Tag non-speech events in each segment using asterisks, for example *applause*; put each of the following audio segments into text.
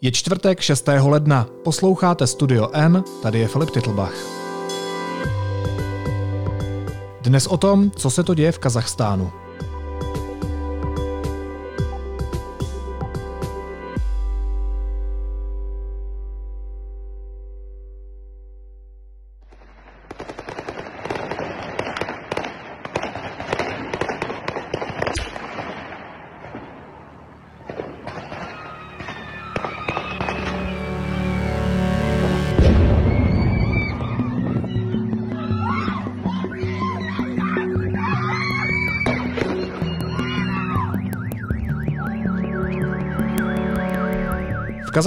Je čtvrtek 6. ledna. Posloucháte Studio N, tady je Filip Titlbach. Dnes o tom, co se to děje v Kazachstánu.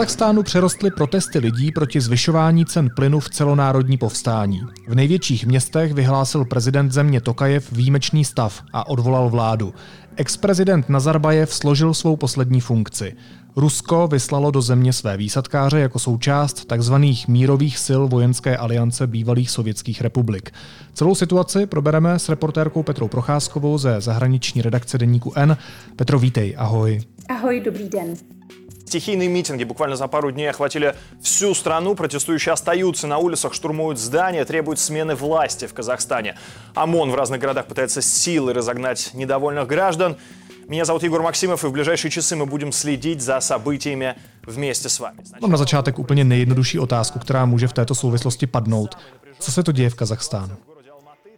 Kazachstánu přerostly protesty lidí proti zvyšování cen plynu v celonárodní povstání. V největších městech vyhlásil prezident země Tokajev výjimečný stav a odvolal vládu. Ex-prezident Nazarbajev složil svou poslední funkci. Rusko vyslalo do země své výsadkáře jako součást tzv. mírových sil vojenské aliance bývalých sovětských republik. Celou situaci probereme s reportérkou Petrou Procházkovou ze zahraniční redakce deníku N. Petro, vítej, ahoj. Ahoj, dobrý den. Стихийные митинги буквально за пару дней охватили всю страну. Протестующие остаются на улицах, штурмуют здания, требуют смены власти в Казахстане. ОМОН в разных городах пытается силой разогнать недовольных граждан. Меня зовут Егор Максимов, и в ближайшие часы мы будем следить за событиями вместе с вами. Mám na začátek úplně nejjednodušší otázku, která může v této souvislosti padnout. Co se to děje v Kazachstánu?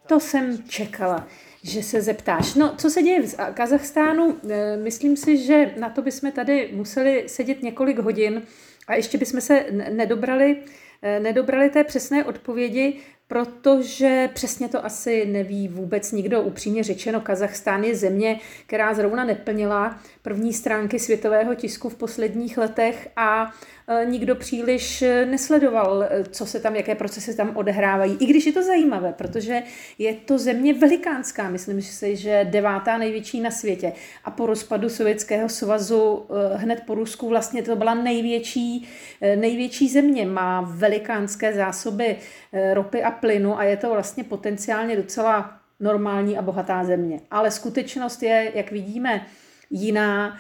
To jsem čekala že se zeptáš. No, co se děje v Kazachstánu? Eh, myslím si, že na to bychom tady museli sedět několik hodin a ještě bychom se nedobrali, eh, nedobrali té přesné odpovědi, protože přesně to asi neví vůbec nikdo. Upřímně řečeno, Kazachstán je země, která zrovna neplnila první stránky světového tisku v posledních letech a e, nikdo příliš e, nesledoval, e, co se tam, jaké procesy tam odehrávají. I když je to zajímavé, protože je to země velikánská, myslím si, že devátá největší na světě. A po rozpadu Sovětského svazu hned po Rusku vlastně to byla největší, největší země. Má velikánské zásoby ropy a plynu a je to vlastně potenciálně docela normální a bohatá země. Ale skutečnost je, jak vidíme, jiná.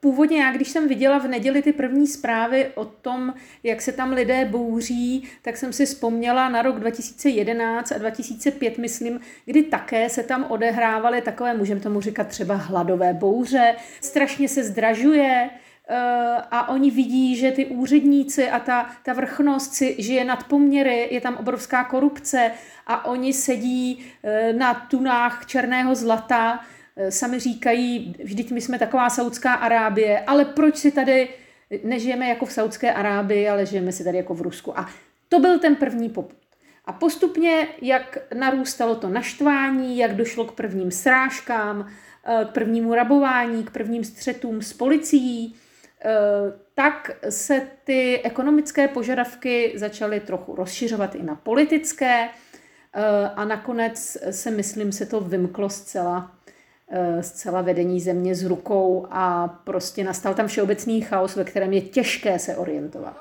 Původně já, když jsem viděla v neděli ty první zprávy o tom, jak se tam lidé bouří, tak jsem si vzpomněla na rok 2011 a 2005, myslím, kdy také se tam odehrávaly takové, můžeme tomu říkat třeba hladové bouře, strašně se zdražuje, eh, a oni vidí, že ty úředníci a ta, ta vrchnost si žije nad poměry, je tam obrovská korupce a oni sedí eh, na tunách černého zlata, sami říkají, vždyť my jsme taková Saudská Arábie, ale proč si tady nežijeme jako v Saudské Arábii, ale žijeme si tady jako v Rusku. A to byl ten první poput. A postupně, jak narůstalo to naštvání, jak došlo k prvním srážkám, eh, k prvnímu rabování, k prvním střetům s policií, eh, tak se ty ekonomické požadavky začaly trochu rozšiřovat i na politické a nakonec se, myslím, se to vymklo zcela Eh, zcela vedení země z rukou a prostě nastal tam všeobecný chaos, ve kterém je těžké se orientovat.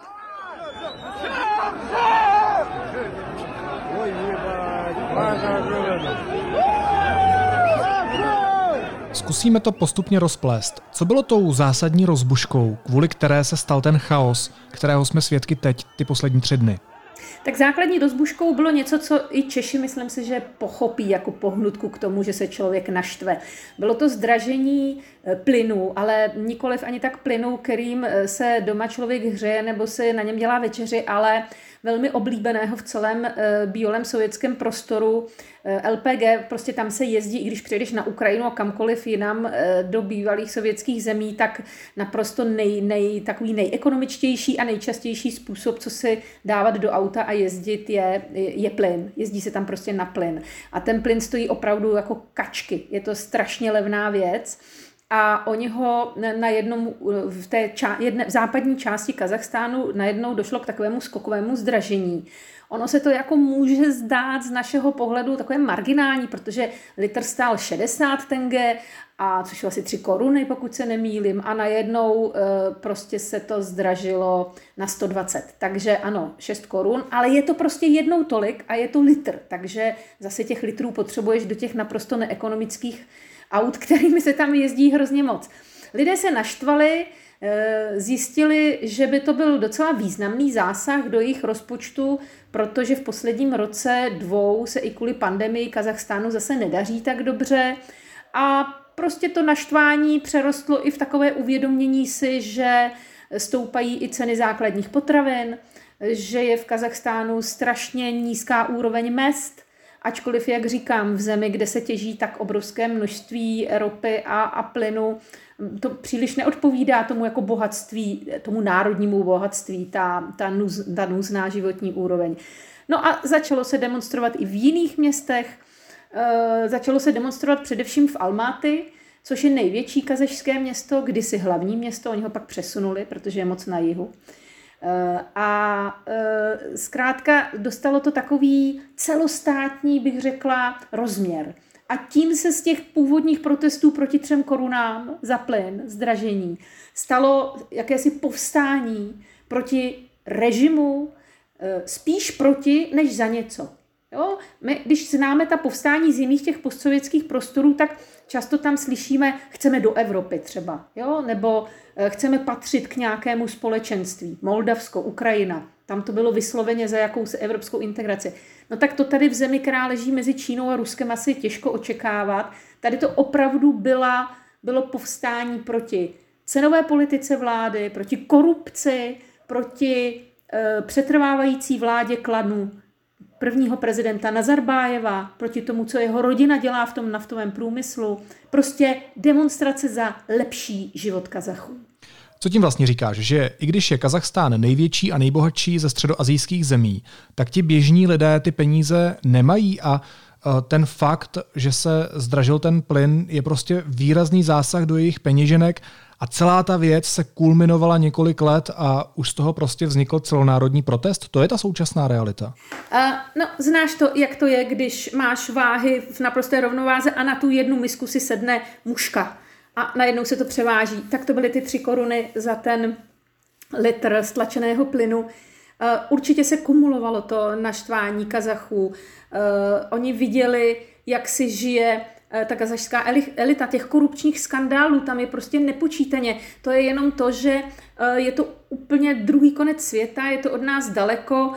Zkusíme to postupně rozplést. Co bylo tou zásadní rozbuškou, kvůli které se stal ten chaos, kterého jsme svědky teď, ty poslední tři dny? Tak základní rozbuškou bylo něco, co i Češi, myslím si, že pochopí jako pohnutku k tomu, že se člověk naštve. Bylo to zdražení eh, plynu, ale nikoliv ani tak plynu, kterým eh, se doma člověk hřeje nebo se na něm dělá večeři, ale velmi oblíbeného v celém uh, bývalém sovětském prostoru. Uh, LPG, prostě tam se jezdí, i když přijedeš na Ukrajinu a kamkoliv jinam uh, do bývalých sovětských zemí, tak naprosto nej, nej, takový nejekonomičtější a nejčastější způsob, co si dávat do auta a jezdit, je, je plyn. Jezdí se tam prostě na plyn. A ten plyn stojí opravdu jako kačky. Je to strašně levná věc a oni ho na jednom, v té ča, jedne, v západní části Kazachstánu najednou došlo k takovému skokovému zdražení. Ono se to jako může zdát z našeho pohledu takové marginální, protože litr stál 60 tenge, a což asi 3 koruny, pokud se nemýlim, a najednou e, prostě se to zdražilo na 120. Takže ano, 6 korun, ale je to prostě jednou tolik a je to litr, takže zase těch litrů potřebuješ do těch naprosto neekonomických aut, kterými se tam jezdí hrozně moc. Lidé se naštvali, zjistili, že by to byl docela významný zásah do jejich rozpočtu, protože v posledním roce dvou se i kvůli pandemii Kazachstánu zase nedaří tak dobře a prostě to naštvání přerostlo i v takové uvědomění si, že stoupají i ceny základních potravin, že je v Kazachstánu strašně nízká úroveň mest, ačkoliv, jak říkám, v zemi, kde se těží tak obrovské množství ropy a, a plynu, to příliš neodpovídá tomu jako bohatství, tomu národnímu bohatství, ta, ta, nuz, ta nuzná životní úroveň. No a začalo se demonstrovat i v jiných městech, e, začalo se demonstrovat především v Almaty, což je největší kazašské město, kdysi hlavní město, oni ho pak přesunuli, protože je moc na jihu. Eh, a eh, zkrátka dostalo to takový celostátní, bych řekla, rozměr. A tím se z těch původních protestů proti třem korunám za plyn, zdražení, stalo jakési povstání proti režimu, eh, spíš proti než za něco. Jo? My, když známe ta povstání z jiných těch postsovětských prostorů, tak často tam slyšíme, chceme do Evropy třeba, jo? nebo Eh, chceme patřit k nějakému společenství. Moldavsko, Ukrajina, tam to bylo vysloveně za jakousi evropskou integraci. No tak to tady v zemi, která leží mezi Čínou a Ruskem, asi těžko očekávat. Tady to opravdu byla, bylo povstání proti cenové politice vlády, proti korupci, proti e, přetrvávající vládě klanu prvního prezidenta Nazarbájeva, proti tomu, co jeho rodina dělá v tom naftovém průmyslu. Prostě demonstrace za lepší život Kazachů. Co tím vlastně říkáš? Že i když je Kazachstán největší a nejbohatší ze středoazijských zemí, tak ti běžní lidé ty peníze nemají a e, ten fakt, že se zdražil ten plyn, je prostě výrazný zásah do jejich peněženek a celá ta věc se kulminovala několik let a už z toho prostě vznikl celonárodní protest. To je ta současná realita. Uh, no, znáš to, jak to je, když máš váhy v naprosté rovnováze a na tu jednu misku si sedne muška a najednou se to převáží. Tak to byly ty tři koruny za ten litr stlačeného plynu. Uh, určitě se kumulovalo to naštvání Kazachů. Uh, oni viděli, jak si žije ta kazašská elita, těch korupčních skandálů, tam je prostě nepočítaně. To je jenom to, že je to úplně druhý konec světa, je to od nás daleko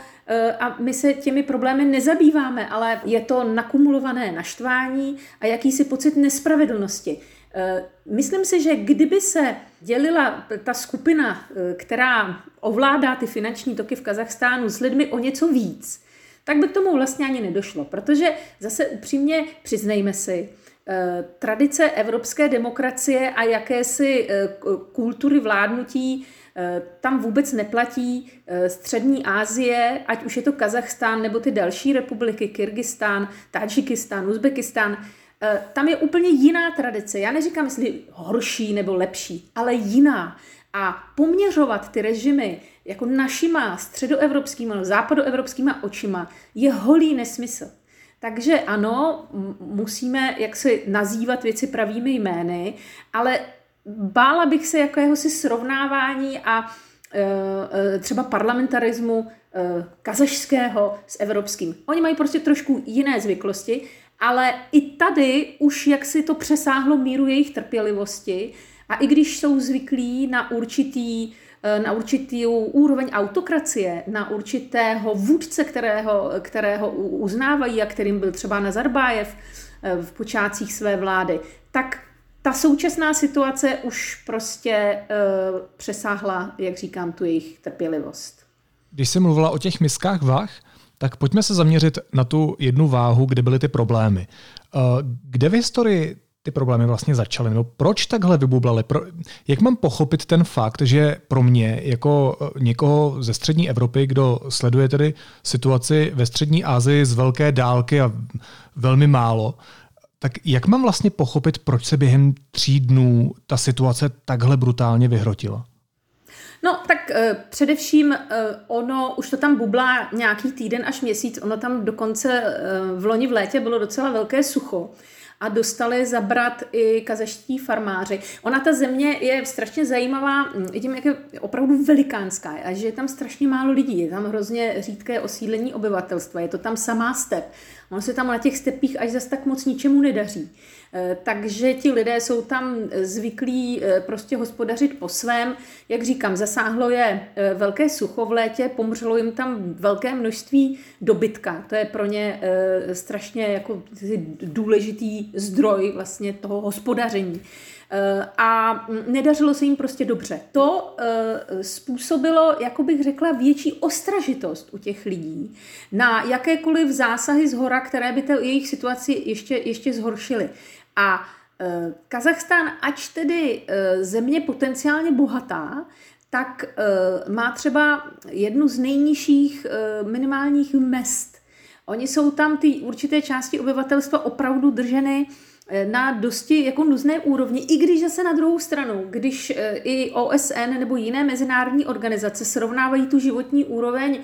a my se těmi problémy nezabýváme, ale je to nakumulované naštvání a jakýsi pocit nespravedlnosti. Eh, myslím si, že kdyby se dělila ta skupina, eh, která ovládá ty finanční toky v Kazachstánu s lidmi o něco víc, tak by k tomu vlastně ani nedošlo. Protože zase upřímně přiznejme si, eh, tradice evropské demokracie a jakési kultury vládnutí tam vůbec neplatí střední Asie, ať už je to Kazachstán nebo ty další republiky, Kyrgyzstán, Tadžikistán, Uzbekistán, Eh, tam je úplně jiná tradice. Já neříkám, jestli horší nebo lepší, ale jiná. A poměřovat ty režimy jako našima středoevropskými nebo západoevropskýma očima je holý nesmysl. Takže ano, musíme jaksi nazývat věci pravými jmény, ale bála bych se jakéhosi srovnávání a e, e, třeba parlamentarismu e, kazašského s evropským. Oni mají prostě trošku jiné zvyklosti ale i tady už jak si to přesáhlo míru jejich trpělivosti a i když jsou zvyklí na určitý na určitý úroveň autokracie, na určitého vůdce, kterého, kterého uznávají a kterým byl třeba Nazarbájev eh, v počátcích své vlády, tak ta současná situace už prostě uh, přesáhla, jak říkám, tu jejich trpělivost. Když jsi mluvila o těch miskách vah, tak pojďme se zaměřit na tu jednu váhu, kde byly ty problémy. Eh, kde v historii ty problémy vlastně začaly? Nebo proč takhle vybublaly? Pro, jak mám pochopit ten fakt, že pro mě, jako eh, někoho ze střední Evropy, kdo sleduje tedy situaci ve střední Asii z velké dálky a velmi málo, tak jak mám vlastně pochopit, proč se během tří dnů ta situace takhle brutálně vyhrotila? No, tak uh, především uh, ono, už to tam bublá nějaký týden až měsíc, ono tam dokonce uh, v loni v létě bylo docela velké sucho a dostali zabrat i kazeští farmáři. Ona ta země je strašně zajímavá, i tím, jak je opravdu velikánská a že je tam strašně málo lidí, je tam hrozně řídké osídlení obyvatelstva, je to tam samá step. On se tam na těch stepích až zas tak moc ničemu nedaří. Eh, takže ti lidé jsou tam zvyklí eh, prostě hospodařit po svém. Jak říkám, zasáhlo je eh, velké sucho v létě, pomřelo jim tam velké množství dobytka. To je pro ně strašně jako důležitý zdroj vlastně toho hospodaření a nedařilo se jim prostě dobře. To způsobilo, jako bych řekla, větší ostražitost u těch lidí na jakékoliv zásahy z hora, které by jejich situaci ještě, ještě zhoršily. A e, Kazachstán, ač tedy země potenciálně bohatá, tak má třeba jednu z nejnižších minimálních mest. Oni jsou tam, ty určité části obyvatelstva opravdu drženy na dosti jako nuzné úrovni, i když zase na druhou stranu, když i OSN nebo jiné mezinárodní organizace srovnávají tu životní úroveň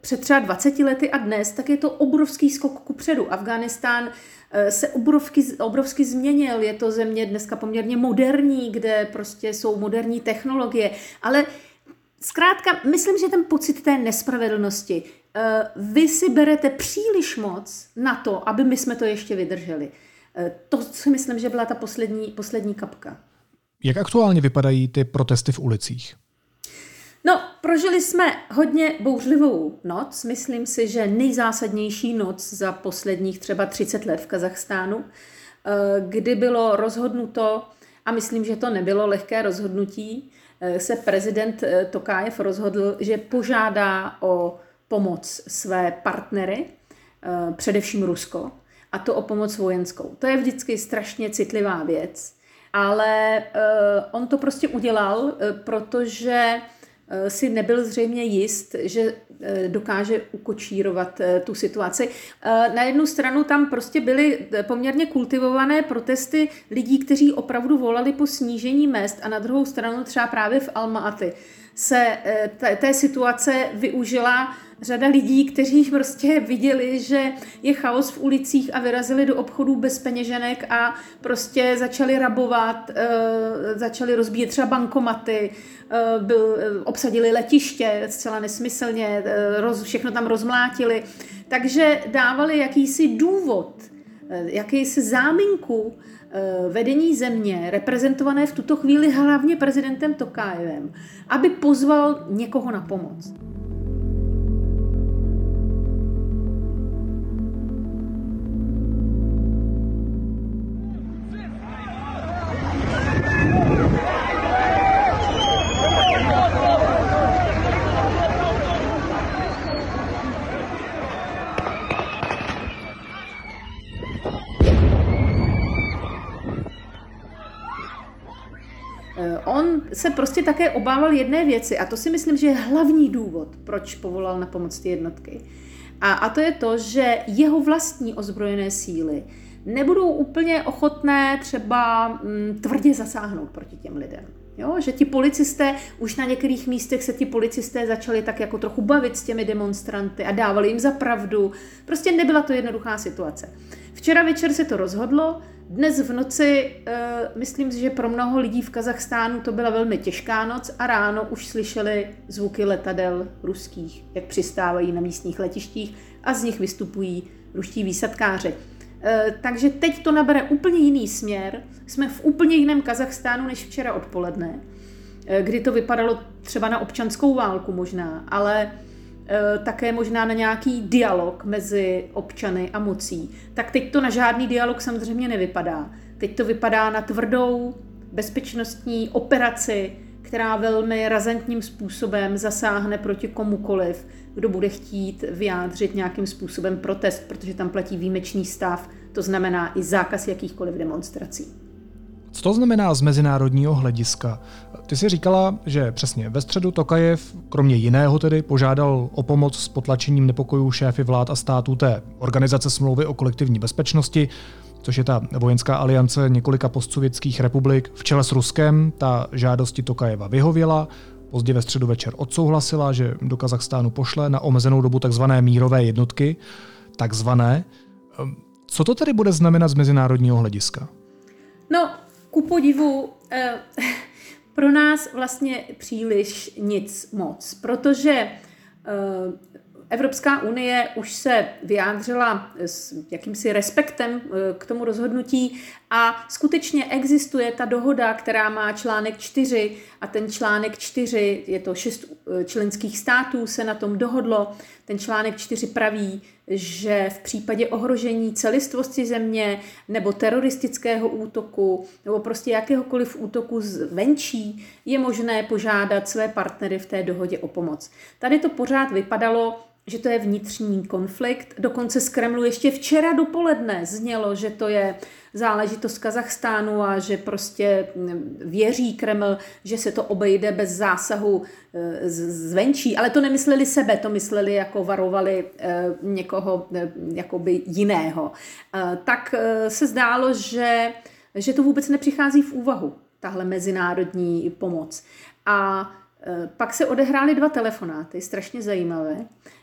před třeba 20 lety a dnes, tak je to obrovský skok ku předu. Afghánistán Eh, se obrovsky, obrovsky změnil. Je to země dneska poměrně moderní, kde prostě jsou moderní technologie, ale zkrátka, myslím, že ten pocit té nespravedlnosti, vy si berete příliš moc na to, aby my jsme to ještě vydrželi. Eh, to si myslím, že byla ta poslední, poslední kapka. Jak aktuálně vypadají ty protesty v ulicích? No, prožili jsme hodně bouřlivou noc. Myslím si, že nejzásadnější noc za posledních třeba 30 let v Kazachstánu, eh, kdy bylo rozhodnuto, a myslím, že to nebylo lehké rozhodnutí, eh, se prezident Tokájev rozhodl, že požádá o pomoc své partnery, především Rusko, a to o pomoc vojenskou. To je vždycky strašně citlivá věc, ale on to prostě udělal, protože Eh, si nebyl zřejmě jist, že eh, dokáže ukočírovat eh, tu situaci. Na jednu stranu tam prostě byly poměrně kultivované protesty lidí, kteří opravdu volali po snížení mest a na druhou stranu třeba právě v Alma-Aty se té situace využila řada lidí, kteří prostě viděli, že je chaos v ulicích a vyrazili do obchodů bez peněženek a prostě začali rabovat, začali rozbíjet třeba bankomaty, Eh, byl, eh, obsadili letiště zcela nesmyslně, eh, roz, všechno tam rozmlátili. Takže dávali jakýsi důvod, jakýsi záminku vedení země, reprezentované v tuto chvíli hlavně prezidentem Tokájevem, aby pozval někoho na pomoc. Se prostě také obával jedné věci a to si myslím, že je hlavní důvod, proč povolal na pomoc ty jednotky. A, a to je to, že jeho vlastní ozbrojené síly nebudou úplně ochotné třeba mm, tvrdě zasáhnout proti těm lidem. Jo, že ti policisté, už na některých místech se ti policisté začali tak jako trochu bavit s těmi demonstranty a dávali jim za pravdu. Prostě nebyla to jednoduchá situace. Včera večer se to rozhodlo, dnes v noci, uh, myslím si, že pro mnoho lidí v Kazachstánu to byla velmi těžká noc a ráno už slyšeli zvuky letadel ruských, jak přistávají na místních letištích a z nich vystupují ruští výsadkáři. Uh, takže teď to nabere úplně jiný směr. Jsme v úplně jiném Kazachstánu než včera odpoledne, uh, kdy to vypadalo třeba na občanskou válku možná, ale Eh, také možná na nějaký dialog mezi občany a mocí, tak teď to na žádný dialog samozřejmě nevypadá. Teď to vypadá na tvrdou bezpečnostní operaci, která velmi razantním způsobem zasáhne proti komukoliv, kdo bude chtít vyjádřit nějakým způsobem protest, protože tam platí výjimečný stav, to znamená i zákaz jakýchkoliv demonstrací. Co to znamená z mezinárodního hlediska? Ty jsi říkala, že přesně ve středu Tokajev, kromě jiného tedy, požádal o pomoc s potlačením nepokojů šéfy vlád a států té organizace smlouvy o kolektivní bezpečnosti, což je ta vojenská aliance několika postsovětských republik v čele s Ruskem. Ta žádosti Tokajeva vyhověla, pozdě ve středu večer odsouhlasila, že do Kazachstánu pošle na omezenou dobu takzvané mírové jednotky, takzvané. Co to tedy bude znamenat z mezinárodního hlediska? No, ku podivu eh, *laughs* pro nás vlastně příliš nic moc, protože eh, Evropská unie už se vyjádřila s jakýmsi respektem eh, k tomu rozhodnutí a skutečně existuje ta dohoda, která má článek 4 a ten článek 4, je to šest eh, členských států, se na tom dohodlo. Ten článek 4 praví, že v případě ohrožení celistvosti země nebo teroristického útoku nebo prostě jakéhokoliv útoku zvenčí je možné požádat své partnery v té dohodě o pomoc. Tady to pořád vypadalo, že to je vnitřní konflikt. Dokonce z Kremlu ještě včera dopoledne znělo, že to je záležitost Kazachstánu a že prostě věří Kreml, že se to obejde bez zásahu e, zvenčí. Ale to nemysleli sebe, to mysleli jako varovali e, někoho e, jakoby jiného. Tak se zdálo, že, že to vůbec nepřichází v úvahu, tahle mezinárodní pomoc. A pak se odehrály dva telefonáty, strašně zajímavé.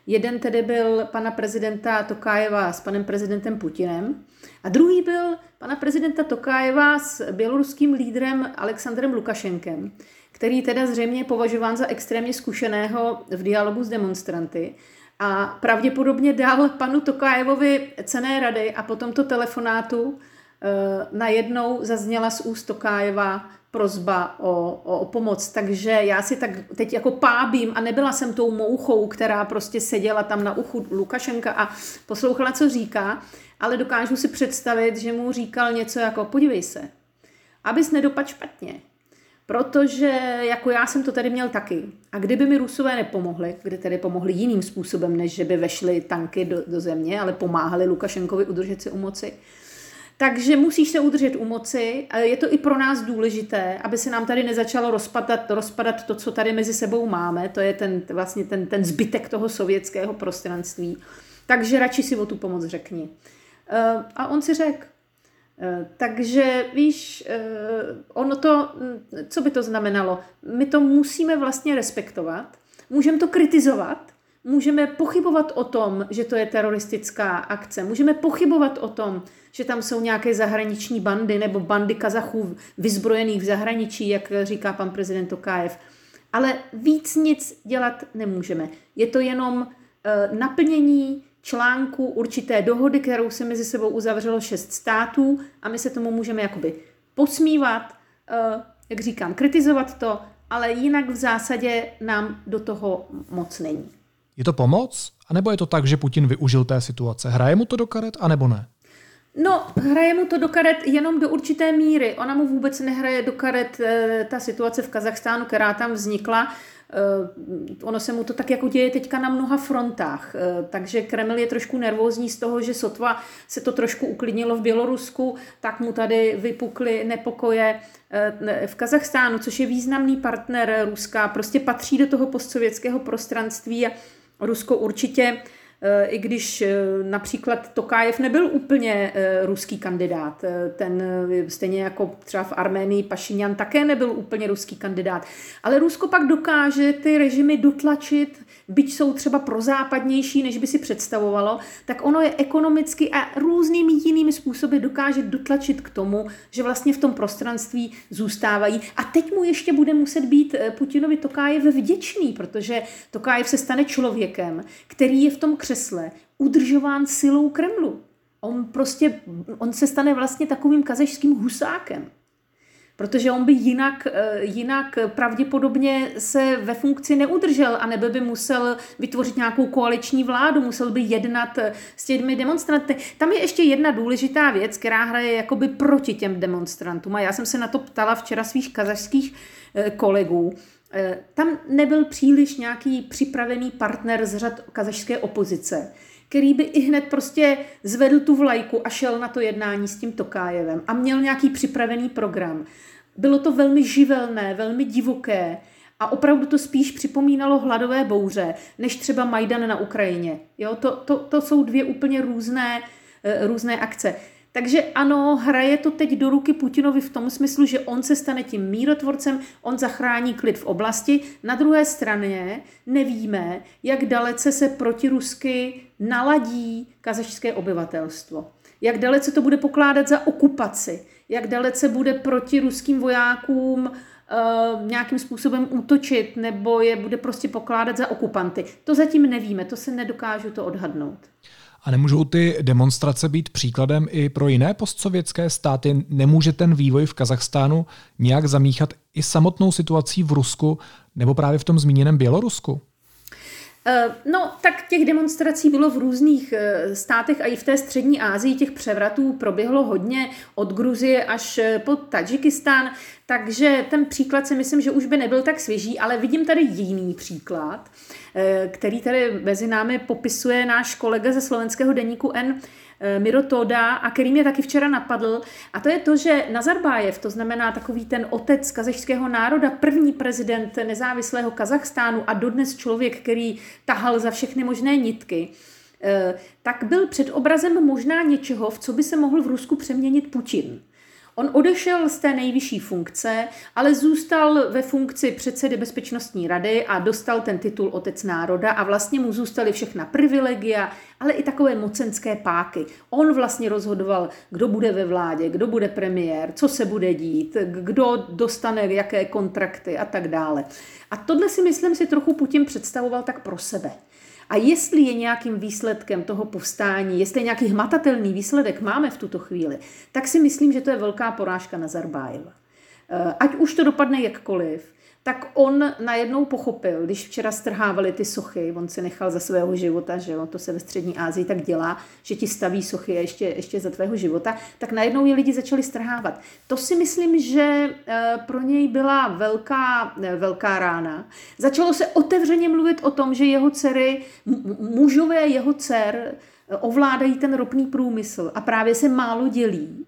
Jeden tedy byl pana prezidenta Tokájeva s panem prezidentem Putinem a druhý byl pana prezidenta Tokájeva s běloruským lídrem Alexandrem Lukašenkem, který teda zřejmě je považován za extrémně zkušeného v dialogu s demonstranty a pravděpodobně dal panu Tokájevovi cené rady a po tomto telefonátu e, najednou zazněla z úst Tokájeva prozba o, o, o pomoc. Takže já si tak teď jako pábím a nebyla jsem tou mouchou, která prostě seděla tam na uchu Lukašenka a poslouchala, co říká, ale dokážu si představit, že mu říkal něco jako podívej se, abys nedopad špatně. Protože jako já jsem to tady měl taky. A kdyby mi Rusové nepomohli, kde tedy pomohli jiným způsobem, než že by vešly tanky do, do země, ale pomáhali Lukašenkovi udržet si u moci, takže musíš se udržet u moci. Je to i pro nás důležité, aby se nám tady nezačalo rozpadat, rozpadat to, co tady mezi sebou máme. To je ten, vlastně ten, ten zbytek toho sovětského prostranství. Takže radši si o tu pomoc řekni. Eh, a on si řekl. Eh, takže víš, eh, ono to, hm, co by to znamenalo? My to musíme vlastně respektovat, můžeme to kritizovat, můžeme pochybovat o tom, že to je teroristická akce, můžeme pochybovat o tom, že tam jsou nějaké zahraniční bandy nebo bandy Kazachů vyzbrojených v zahraničí, jak říká pan prezident Tokájev. Ale víc nic dělat nemůžeme. Je to jenom uh, naplnění článku určité dohody, kterou se mezi sebou uzavřelo šest států a my se tomu můžeme jakoby posmívat, uh, jak říkám, kritizovat to, ale jinak v zásadě nám do toho moc není. Je to pomoc? A nebo je to tak, že Putin využil té situace? Hraje mu to do karet, anebo ne? No, hraje mu to do karet jenom do určité míry. Ona mu vůbec nehraje do karet e, ta situace v Kazachstánu, která tam vznikla. E, ono se mu to tak jako děje teďka na mnoha frontách. E, takže Kreml je trošku nervózní z toho, že sotva se to trošku uklidnilo v Bělorusku, tak mu tady vypukly nepokoje v Kazachstánu, což je významný partner Ruska, prostě patří do toho postsovětského prostranství a Rusko určitě i když eh, například Tokájev nebyl úplně eh, ruský kandidát. Eh, ten stejně jako třeba v Arménii Pašinyan také nebyl úplně ruský kandidát. Ale Rusko pak dokáže ty režimy dotlačit, byť jsou třeba prozápadnější, než by si představovalo, tak ono je ekonomicky a různými jinými způsoby dokáže dotlačit k tomu, že vlastně v tom prostranství zůstávají. A teď mu ještě bude muset být Putinovi Tokájev vděčný, protože Tokájev se stane člověkem, který je v tom křesle udržován silou Kremlu. On prostě, on se stane vlastně takovým kazežským husákem. Protože on by jinak, eh, jinak pravděpodobně se ve funkci neudržel a nebo by musel vytvořit nějakou koaliční vládu, musel by jednat eh, s těmi demonstranty. Tam je ještě jedna důležitá věc, která hraje jakoby proti těm demonstrantům. A já jsem se na to ptala včera svých kazašských eh, kolegů. Eh, tam nebyl příliš nějaký připravený partner z řad kazašské opozice, který by i hned prostě zvedl tu vlajku a šel na to jednání s tím Tokájevem a měl nějaký připravený program. Bylo to velmi živelné, velmi divoké a opravdu to spíš připomínalo hladové bouře, než třeba Majdan na Ukrajině. Jo, to, to, to jsou dvě úplně různé, eh, různé akce. Takže ano, hraje to teď do ruky Putinovi v tom smyslu, že on se stane tím mírotvorcem, on zachrání klid v oblasti. Na druhé straně nevíme, jak dalece se protirusky naladí kazašské obyvatelstvo. Jak dalece to bude pokládat za okupaci, jak dalece bude proti ruským vojákům nějakým způsobem útočit nebo je bude prostě pokládat za okupanty. To zatím nevíme, to se nedokážu to odhadnout. A nemůžou ty demonstrace být příkladem i pro jiné postsovětské státy? Nemůže ten vývoj v Kazachstánu nějak zamíchat i samotnou situací v Rusku nebo právě v tom zmíněném Bělorusku? Eh, no, tak těch demonstrací bylo v různých eh, státech a i v té střední Asii těch převratů proběhlo hodně, od Gruzie až eh, po Tadžikistán, takže ten příklad si myslím, že už by nebyl tak svěží, ale vidím tady jiný příklad, který tady mezi námi popisuje náš kolega ze slovenského deníku N, Miro Toda a který mě taky včera napadl. A to je to, že Nazarbájev, to znamená takový ten otec kazachského národa, první prezident nezávislého Kazachstánu a dodnes člověk, který tahal za všechny možné nitky, eh, tak byl před obrazem možná něčeho, v co by se mohl v Rusku přeměnit Putin. On odešel z té nejvyšší funkce, ale zůstal ve funkci předsedy Bezpečnostní rady a dostal ten titul Otec národa a vlastně mu zůstaly všechna privilegia, ale i takové mocenské páky. On vlastně rozhodoval, kdo bude ve vládě, kdo bude premiér, co se bude dít, kdo dostane jaké kontrakty a tak dále. A tohle si myslím si trochu Putin představoval tak pro sebe. A jestli je nějakým výsledkem toho povstání, jestli nějaký hmatatelný výsledek máme v tuto chvíli, tak si myslím, že to je velká porážka Nazarbájeva. Eh, ať už to dopadne jakkoliv, tak on najednou pochopil, když včera strhávali ty sochy, on se nechal za svého života, že jo, to se ve střední Asii tak dělá, že ti staví sochy ještě, ještě za tvého života, tak najednou je lidi začali strhávat. To si myslím, že eh, pro něj byla velká, velká rána. Začalo se otevřeně mluvit o tom, že jeho dcery, mužové jeho dcer eh, ovládají ten ropný průmysl a právě se málo dělí.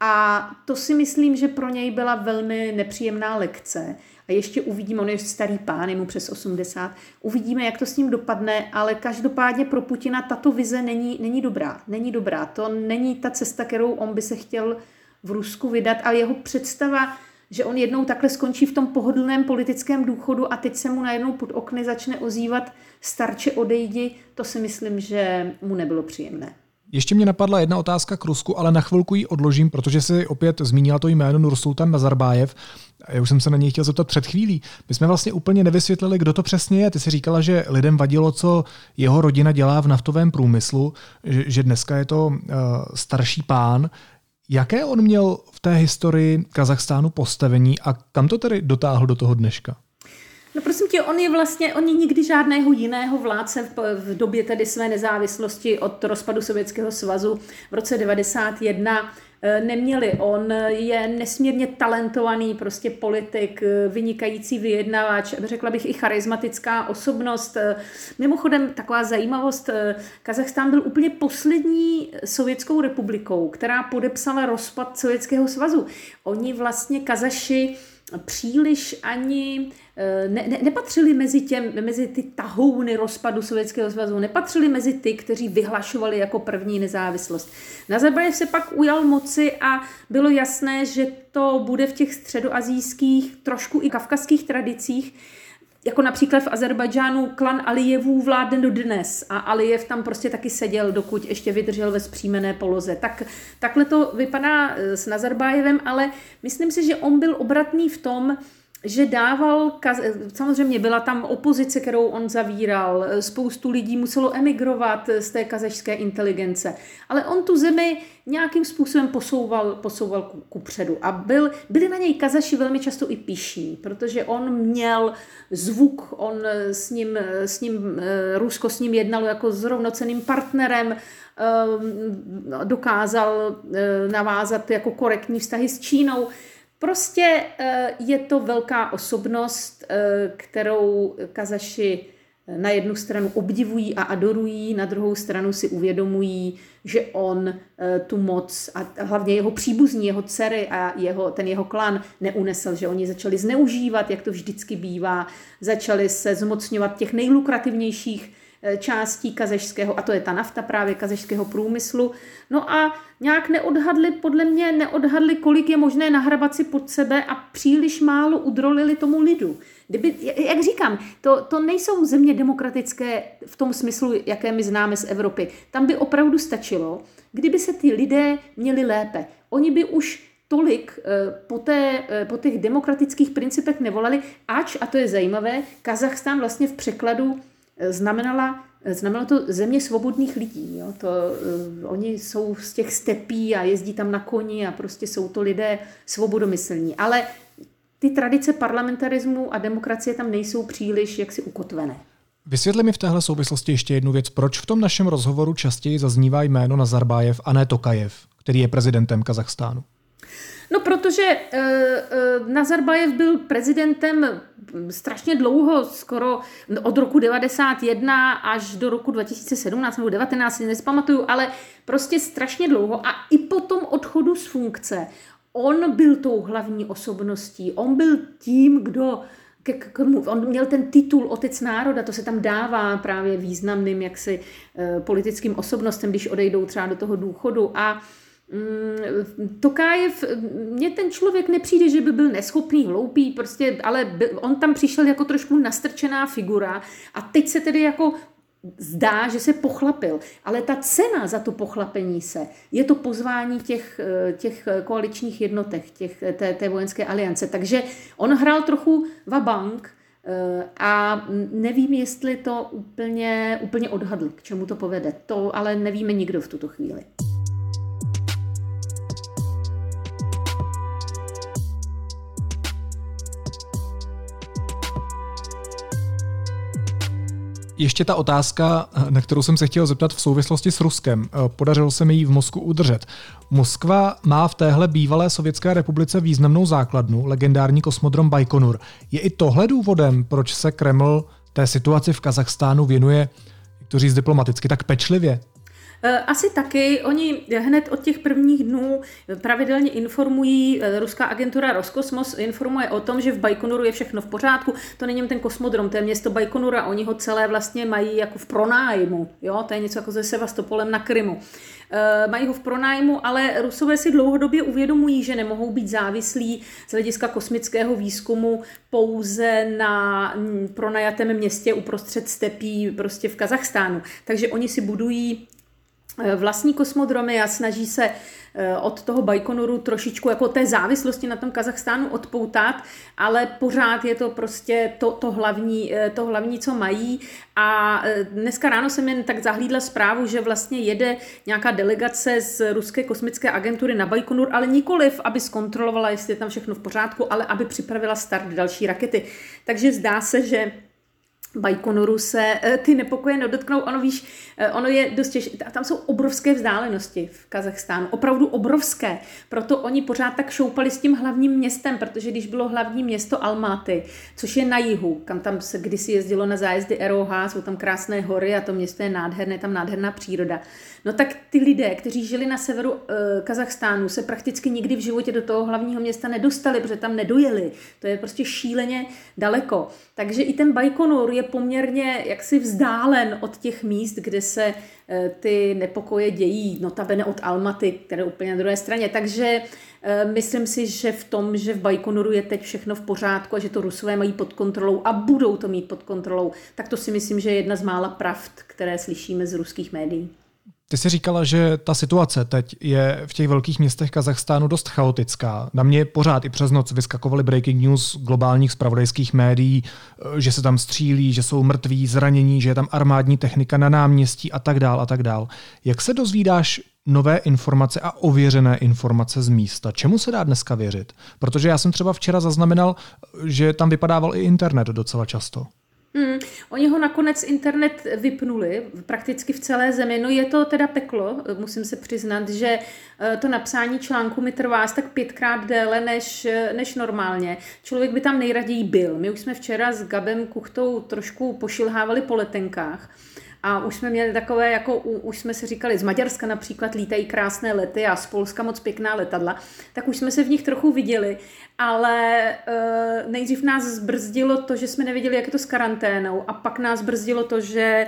A to si myslím, že pro něj byla velmi nepříjemná lekce. A ještě uvidíme, on je starý pán, je mu přes 80, uvidíme, jak to s ním dopadne, ale každopádně pro Putina tato vize není, není dobrá. Není dobrá. To není ta cesta, kterou on by se chtěl v Rusku vydat, ale jeho představa, že on jednou takhle skončí v tom pohodlném politickém důchodu a teď se mu najednou pod okny začne ozývat starče odejdi, to si myslím, že mu nebylo příjemné. Ještě mě napadla jedna otázka k Rusku, ale na chvilku ji odložím, protože si opět zmínila to jméno Nursultan Nazarbájev. Já už jsem se na něj chtěl zeptat před chvílí. My jsme vlastně úplně nevysvětlili, kdo to přesně je. Ty si říkala, že lidem vadilo, co jeho rodina dělá v naftovém průmyslu, že dneska je to uh, starší pán. Jaké on měl v té historii Kazachstánu postavení a kam to tedy dotáhl do toho dneška? No prosím tě, on je vlastně, on je nikdy žádného jiného vládce v, v době tedy své nezávislosti od rozpadu Sovětského svazu v roce 91 eh, neměli. On je nesmírně talentovaný prostě politik, eh, vynikající vyjednavač, řekla bych i charismatická osobnost. Eh, mimochodem, taková zajímavost, Kazachstán byl úplně poslední sovětskou republikou, která podepsala rozpad Sovětského svazu. Oni vlastně Kazaši příliš ani ne, ne, nepatřili mezi, těm, mezi ty tahouny rozpadu Sovětského svazu, nepatřili mezi ty, kteří vyhlašovali jako první nezávislost. Nazarbayev se pak ujal moci a bylo jasné, že to bude v těch středoazijských, trošku i kavkazských tradicích, jako například v Azerbajdžánu klan Alijevů vládne do dnes a Alijev tam prostě taky seděl, dokud ještě vydržel ve zpřímené poloze. Tak, takhle to vypadá eh, s Nazarbájevem, ale myslím si, že on byl obratný v tom, že dával, samozřejmě byla tam opozice, kterou on zavíral, spoustu lidí muselo emigrovat z té kazašské inteligence, ale on tu zemi nějakým způsobem posouval, posouval ku, ku předu a byl, byli na něj kazaši velmi často i pišní, protože on měl zvuk, on s ním, s ním Rusko s ním jednalo jako s rovnoceným partnerem, ehm, dokázal eh, navázat jako korektní vztahy s Čínou, Prostě eh, je to velká osobnost, eh, kterou Kazaši eh, na jednu stranu obdivují a adorují, na druhou stranu si uvědomují, že on tu moc a hlavně jeho příbuzní, jeho dcery a jeho, ten jeho klan neunesl, že oni začali zneužívat, jak to vždycky bývá, začali se zmocňovat těch nejlukrativnějších částí kazešského, a to je ta nafta právě kazešského průmyslu. No a nějak neodhadli, podle mě neodhadli, kolik je možné nahrabat si pod sebe a příliš málo udrolili tomu lidu. Kdyby, jak říkám, to, to nejsou země demokratické v tom smyslu, jaké my známe z Evropy. Tam by opravdu stačilo, kdyby se ty lidé měli lépe. Oni by už tolik po, té, po těch demokratických principech nevolali, ač, a to je zajímavé, Kazachstán vlastně v překladu znamenala Znamenalo to země svobodných lidí. Jo? To, uh, oni jsou z těch stepí a jezdí tam na koni a prostě jsou to lidé svobodomyslní. Ale ty tradice parlamentarismu a demokracie tam nejsou příliš jaksi ukotvené. Vysvětli mi v téhle souvislosti ještě jednu věc. Proč v tom našem rozhovoru častěji zaznívá jméno Nazarbájev a ne Tokajev, který je prezidentem Kazachstánu? No, protože uh, uh, Nazarbajev byl prezidentem strašně dlouho, skoro od roku 91 až do roku 2017 nebo 19, nespamatuju, ale prostě strašně dlouho. A i po tom odchodu z funkce on byl tou hlavní osobností, on byl tím, kdo k, k, on měl ten titul Otec národa, to se tam dává právě významným jaksi eh, politickým osobnostem, když odejdou třeba do toho důchodu. A Mm, Tokájev, mně ten člověk nepřijde, že by byl neschopný, hloupý, prostě, ale byl, on tam přišel jako trošku nastrčená figura a teď se tedy jako zdá, že se pochlapil. Ale ta cena za to pochlapení se je to pozvání těch, těch koaličních jednotek, těch, té, té vojenské aliance. Takže on hrál trochu vabank eh, a nevím, jestli to úplně, úplně odhadl, k čemu to povede. To ale nevíme nikdo v tuto chvíli. Ještě ta otázka, na kterou jsem se chtěl zeptat v souvislosti s Ruskem. Podařilo se mi ji v Mosku udržet. Moskva má v téhle bývalé Sovětské republice významnou základnu, legendární kosmodrom Baikonur. Je i tohle důvodem, proč se Kreml té situaci v Kazachstánu věnuje, jak to říct diplomaticky, tak pečlivě? Eh, asi taky. Oni hned od těch prvních dnů pravidelně informují, eh, ruská agentura Roskosmos informuje o tom, že v Baikonuru je všechno v pořádku. To není ten kosmodrom, to je město Baikonura. Oni ho celé vlastně mají jako v pronájmu. Jo? To je něco jako se Sevastopolem na Krymu. E, mají ho v pronájmu, ale Rusové si dlouhodobě uvědomují, že nemohou být závislí z hlediska kosmického výzkumu pouze na pronajatém městě uprostřed stepí prostě v Kazachstánu. Takže oni si budují Eh, vlastní kosmodromy a snaží se eh, od toho Baikonuru trošičku jako té závislosti na tom Kazachstánu odpoutat, ale pořád je to prostě to, to, hlavní, eh, to hlavní, co mají. A dneska ráno jsem jen tak zahlídla zprávu, že vlastně jede nějaká delegace z ruské kosmické agentury na Baikonur, ale nikoliv, aby zkontrolovala, jestli je tam všechno v pořádku, ale aby připravila start další rakety. Takže zdá se, že Bajkonoru se eh, ty nepokoje nedotknou. Ono víš, eh, ono je dost těžké. Tam jsou obrovské vzdálenosti v Kazachstánu, opravdu obrovské. Proto oni pořád tak šoupali s tím hlavním městem, protože když bylo hlavní město Almaty, což je na jihu, kam tam se kdysi jezdilo na zájezdy ROH, jsou tam krásné hory a to město je nádherné, tam nádherná příroda. No tak ty lidé, kteří žili na severu e, Kazachstánu, se prakticky nikdy v životě do toho hlavního města nedostali, protože tam nedojeli. To je prostě šíleně daleko. Takže i ten Baikonur je poměrně jaksi vzdálen od těch míst, kde se e, ty nepokoje dějí, notabene od Almaty, které je úplně na druhé straně. Takže e, myslím si, že v tom, že v Baikonuru je teď všechno v pořádku a že to Rusové mají pod kontrolou a budou to mít pod kontrolou, tak to si myslím, že je jedna z mála pravd, které slyšíme z ruských médií. Ty jsi říkala, že ta situace teď je v těch velkých městech Kazachstánu dost chaotická. Na mě pořád i přes noc vyskakovaly breaking news globálních spravodajských médií, eh, že se tam střílí, že jsou mrtví, zranění, že je tam armádní technika na náměstí a tak dál a tak dál. Jak se dozvídáš nové informace a ověřené informace z místa. Čemu se dá dneska věřit? Protože já jsem třeba včera zaznamenal, že tam vypadával i internet docela často. Hmm, oni ho nakonec internet vypnuli prakticky v celé zemi. No je to teda peklo, musím se přiznat, že eh, to napsání článku mi trvá tak pětkrát déle než, než normálně. Člověk by tam nejraději byl. My už jsme včera s Gabem Kuchtou trošku pošilhávali po letenkách a už jsme měli takové, jako už jsme si říkali, z Maďarska například lítají krásné lety a z Polska moc pěkná letadla, tak už jsme se v nich trochu viděli, ale e, nejdřív nás zbrzdilo to, že jsme nevěděli, jak je to s karanténou a pak nás zbrzdilo to, že e,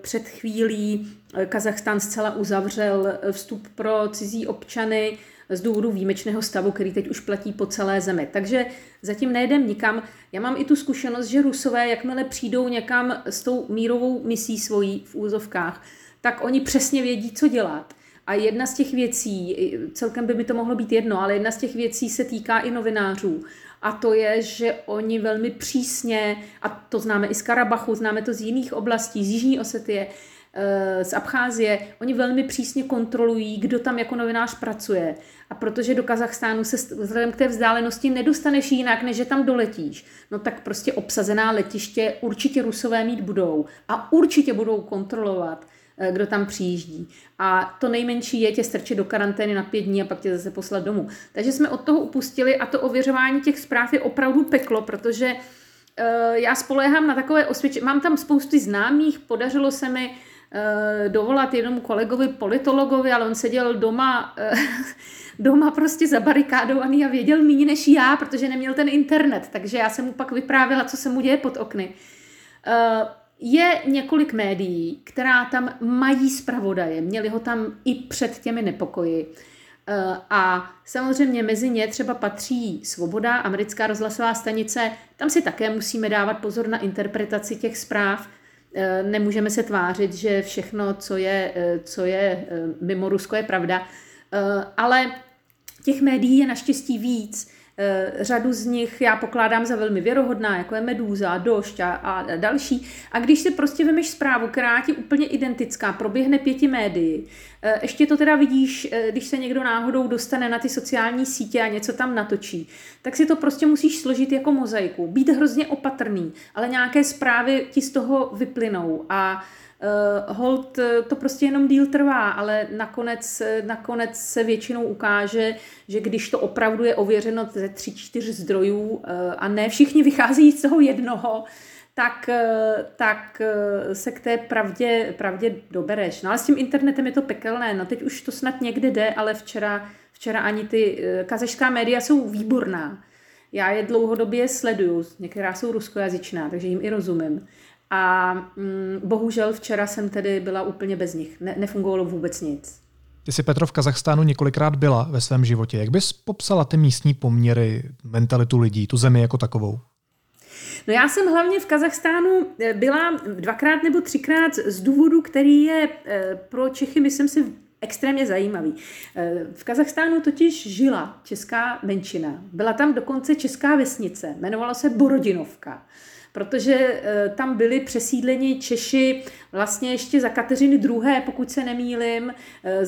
před chvílí eh, Kazachstán zcela uzavřel vstup pro cizí občany, z důvodu výjimečného stavu, který teď už platí po celé zemi. Takže zatím nejedem nikam. Já mám i tu zkušenost, že Rusové, jakmile přijdou někam s tou mírovou misí svojí v úzovkách, tak oni přesně vědí, co dělat. A jedna z těch věcí, celkem by mi to mohlo být jedno, ale jedna z těch věcí se týká i novinářů. A to je, že oni velmi přísně, a to známe i z Karabachu, známe to z jiných oblastí, z Jižní Osetie, z Abcházie, oni velmi přísně kontrolují, kdo tam jako novinář pracuje. A protože do Kazachstánu se vzhledem k té vzdálenosti nedostaneš jinak, než že tam doletíš, no tak prostě obsazená letiště určitě rusové mít budou a určitě budou kontrolovat Eh, kdo tam přijíždí. A to nejmenší je tě strčit do karantény na pět dní a pak tě zase poslat domů. Takže jsme od toho upustili a to ověřování těch zpráv je opravdu peklo, protože uh, já spoléhám na takové osvědčení. Mám tam spousty známých, podařilo se mi uh, dovolat jednomu kolegovi politologovi, ale on seděl doma, uh, *laughs* doma prostě zabarikádovaný a věděl méně než já, protože neměl ten internet, takže já jsem mu pak vyprávěla, co se mu děje pod okny. Uh, je několik médií, která tam mají zpravodaje, měli ho tam i před těmi nepokoji. Eh, a samozřejmě mezi ně třeba patří Svoboda, americká rozhlasová stanice, tam si také musíme dávat pozor na interpretaci těch zpráv. Eh, nemůžeme se tvářit, že všechno, co je, eh, co je mimo Rusko, je pravda. Ale těch médií je naštěstí víc Eh, řadu z nich já pokládám za velmi věrohodná, jako je Medúza, Došť a, a další. A když si prostě vemeš zprávu, která ti úplně identická, proběhne pěti médií, eh, ještě to teda vidíš, eh, když se někdo náhodou dostane na ty sociální sítě a něco tam natočí, tak si to prostě musíš složit jako mozaiku. Být hrozně opatrný, ale nějaké zprávy ti z toho vyplynou. A Uh, hold to prostě jenom díl trvá, ale nakonec, nakonec se většinou ukáže, že když to opravdu je ověřeno ze tři, čtyř zdrojů uh, a ne všichni vychází z toho jednoho, tak, uh, tak se k té pravdě, pravdě dobereš. No ale s tím internetem je to pekelné. No teď už to snad někde jde, ale včera, včera ani ty kazešská média jsou výborná. Já je dlouhodobě sleduju, některá jsou ruskojazyčná, takže jim i rozumím. A mm, bohužel včera jsem tedy byla úplně bez nich. Ne, nefungovalo vůbec nic. Ty jsi Petro v Kazachstánu několikrát byla ve svém životě. Jak bys popsala ty místní poměry, mentalitu lidí, tu zemi jako takovou? No já jsem hlavně v Kazachstánu eh, byla dvakrát nebo třikrát z důvodu, který je eh, pro Čechy, myslím si, extrémně zajímavý. Eh, v Kazachstánu totiž žila česká menšina. Byla tam dokonce česká vesnice, jmenovala se Borodinovka protože eh, tam byli přesídleni Češi vlastně ještě za Kateřiny II., pokud se nemýlim, eh,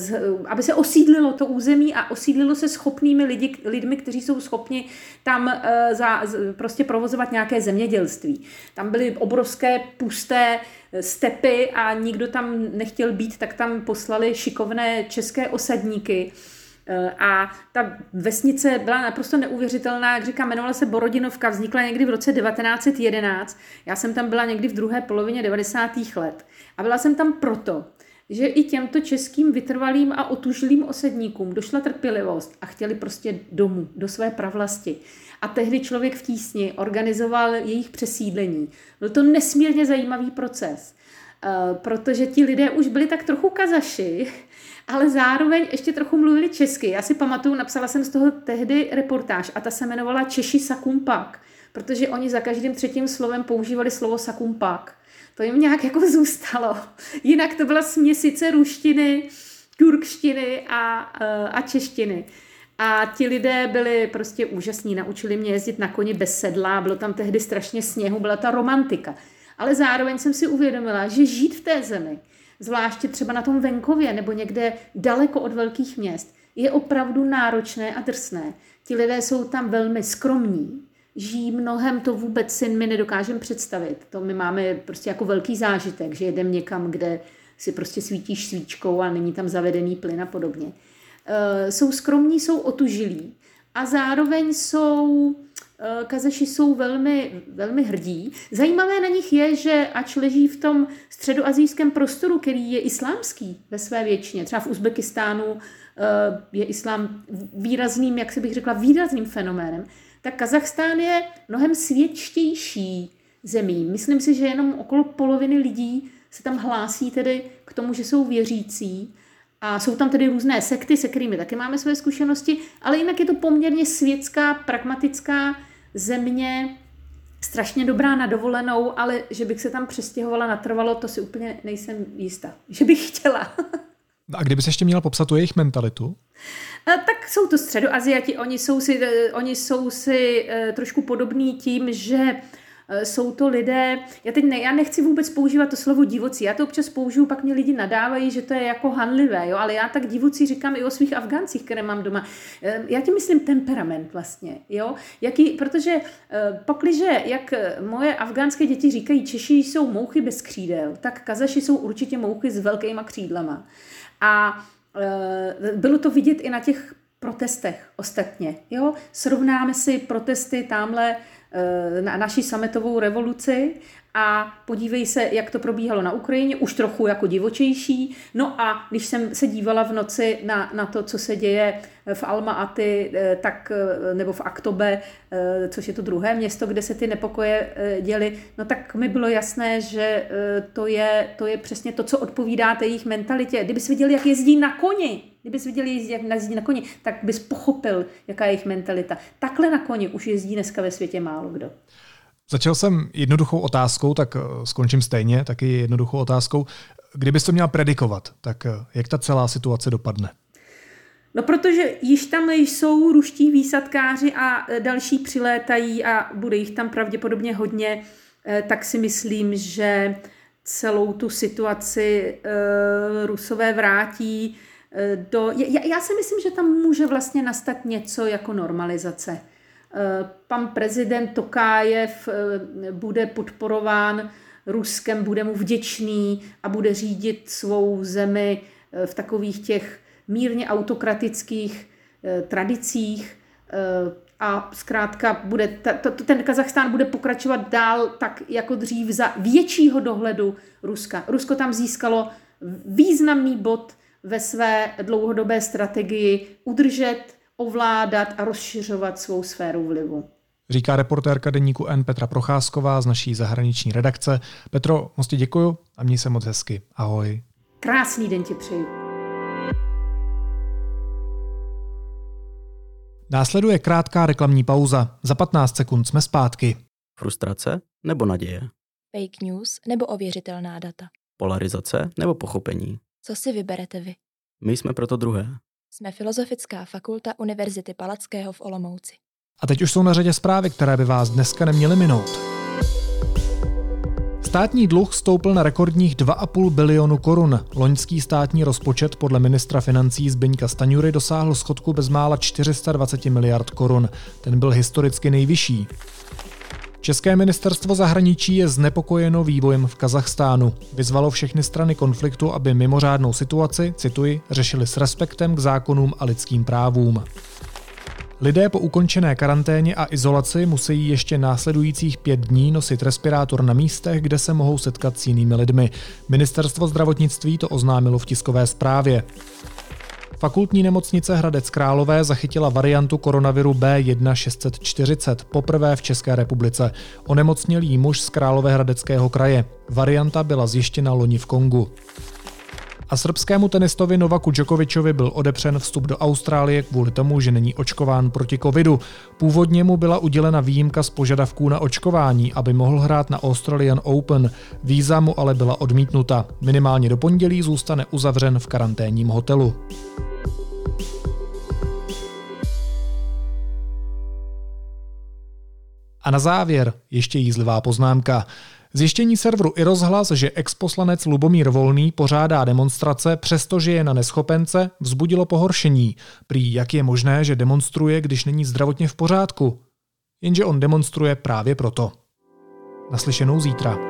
aby se osídlilo to území a osídlilo se schopnými lidi, lidmi, kteří jsou schopni tam eh, za, prostě provozovat nějaké zemědělství. Tam byly obrovské pusté stepy a nikdo tam nechtěl být, tak tam poslali šikovné české osadníky, a ta vesnice byla naprosto neuvěřitelná, jak říkám, jmenovala se Borodinovka, vznikla někdy v roce 1911. Já jsem tam byla někdy v druhé polovině 90. let. A byla jsem tam proto, že i těmto českým vytrvalým a otužlým osedníkům došla trpělivost a chtěli prostě domů, do své pravlasti. A tehdy člověk v tísni organizoval jejich přesídlení. Byl to nesmírně zajímavý proces, eh, protože ti lidé už byli tak trochu kazaši, ale zároveň ještě trochu mluvili česky. Já si pamatuju, napsala jsem z toho tehdy reportáž a ta se jmenovala Češi Sakumpak, protože oni za každým třetím slovem používali slovo Sakumpak. To jim nějak jako zůstalo. Jinak to byla směsice ruštiny, turkštiny a, eh, a češtiny. A ti lidé byli prostě úžasní, naučili mě jezdit na koni bez sedla, bylo tam tehdy strašně sněhu, byla ta romantika. Ale zároveň jsem si uvědomila, že žít v té zemi, zvláště třeba na tom venkově nebo někde daleko od velkých měst, je opravdu náročné a drsné. Ti lidé jsou tam velmi skromní, žijí mnohem, to vůbec si my nedokážeme představit. To my máme prostě jako velký zážitek, že jedeme někam, kde si prostě svítíš svíčkou a není tam zavedený plyn a podobně. Uh, jsou skromní, jsou otužilí a zároveň jsou Eh, Kazeši jsou velmi, velmi hrdí. Zajímavé na nich je, že ač leží v tom středoazijském prostoru, který je islámský ve své většině, třeba v Uzbekistánu eh, je islám výrazným, jak se bych řekla, výrazným fenoménem, tak Kazachstán je mnohem světštější zemí. Myslím si, že jenom okolo poloviny lidí se tam hlásí tedy k tomu, že jsou věřící. A jsou tam tedy různé sekty, se kterými taky máme své zkušenosti, ale jinak je to poměrně světská, pragmatická země strašně dobrá na dovolenou, ale že bych se tam přestěhovala natrvalo, to si úplně nejsem jistá. *laughs* Že bych chtěla. A kdyby se ještě měla popsat tu jejich mentalitu? Tak jsou to středoaziati, oni jsou si, oni jsou si trošku podobní tím, že Eh, jsou to lidé, já teď ne, já nechci vůbec používat to slovo divocí, já to občas použiju, pak mě lidi nadávají, že to je jako hanlivé, jo, ale já tak divocí říkám i o svých Afgáncích, které mám doma. Eh, já tím myslím temperament vlastně, jo, jaký, protože eh, pakliže, jak moje afgánské děti říkají, Češi jsou mouchy bez křídel, tak Kazaši jsou určitě mouchy s velkýma křídlama. A bylo to vidět i na těch protestech ostatně. Jo? Srovnáme si protesty tamhle Eh, na naší sametovou revoluci a podívej se, jak to probíhalo na Ukrajině, už trochu jako divočejší. No a když jsem se dívala v noci na, na to, co se děje v Alma-Aty, eh, tak, eh, nebo v Aktobe, což je to druhé město, kde se ty nepokoje děly, no tak mi bylo jasné, že to je, to je přesně to, co odpovídá té jejich mentalitě. Kdybys viděl, jak jezdí na koni, Kdybys viděl jak jezdí na koni, tak bys pochopil, jaká je jejich mentalita. Takhle na koni už jezdí dneska ve světě málo kdo. Začal jsem jednoduchou otázkou, tak eh, skončím stejně, taky jednoduchou otázkou. Kdybys to měl predikovat, tak eh, jak ta celá situace dopadne? No protože již tam jsou ruští výsadkáři a eh, další přilétají a bude jich tam pravděpodobně hodně, tak si myslím, že celou tu situaci Rusové vrátí do... Já, já si myslím, že tam může vlastně nastat něco jako normalizace. Pan prezident Tokájev bude podporován Ruskem, bude mu vděčný a bude řídit svou zemi v takových těch mírně autokratických tradicích a zkrátka bude, ten Kazachstán bude pokračovat dál tak jako dřív za většího dohledu Ruska. Rusko tam získalo významný bod ve své dlouhodobé strategii udržet, ovládat a rozšiřovat svou sféru vlivu. Říká reportérka deníku N Petra Procházková z naší zahraniční redakce. Petro, moc ti děkuju a měj se moc hezky. Ahoj. Krásný den ti přeji. Následuje krátká reklamní pauza. Za 15 sekund jsme zpátky. Frustrace nebo naděje? Fake news nebo ověřitelná data? Polarizace nebo pochopení? Co si vyberete vy? My jsme proto druhé. Jsme Filozofická fakulta Univerzity Palackého v Olomouci. A teď už jsou na řadě zprávy, které by vás dneska neměly minout. Státní dluh stoupl na rekordních 2,5 bilionu korun. Loňský státní rozpočet podle ministra financí Zbyňka Staňury dosáhl schodku bezmála 420 miliard korun. Ten byl historicky nejvyšší. České ministerstvo zahraničí je znepokojeno vývojem v Kazachstánu. Vyzvalo všechny strany konfliktu, aby mimořádnou situaci, cituji, řešili s respektem k zákonům a lidským právům. Lidé po ukončené karanténě a izolaci musí ještě následujících pět dní nosit respirátor na místech, kde se mohou setkat s jinými lidmi. Ministerstvo zdravotnictví to oznámilo v tiskové zprávě. Fakultní nemocnice Hradec Králové zachytila variantu koronaviru B1640 poprvé v České republice. Onemocněl jí muž z Královéhradeckého kraje. Varianta byla zjištěna loni v Kongu. A srbskému tenistovi Novaku Djokovičovi byl odepřen vstup do Austrálie kvůli tomu, že není očkován proti covidu. Původně mu byla udělena výjimka z požadavků na očkování, aby mohl hrát na Australian Open. Víza mu ale byla odmítnuta. Minimálně do pondělí zůstane uzavřen v karanténním hotelu. A na závěr ještě jízlivá poznámka. Zjištění serveru i rozhlas, že exposlanec Lubomír Volný pořádá demonstrace, přestože je na neschopence, vzbudilo pohoršení. Prý jak je možné, že demonstruje, když není zdravotně v pořádku? Jenže on demonstruje právě proto. Naslyšenou zítra.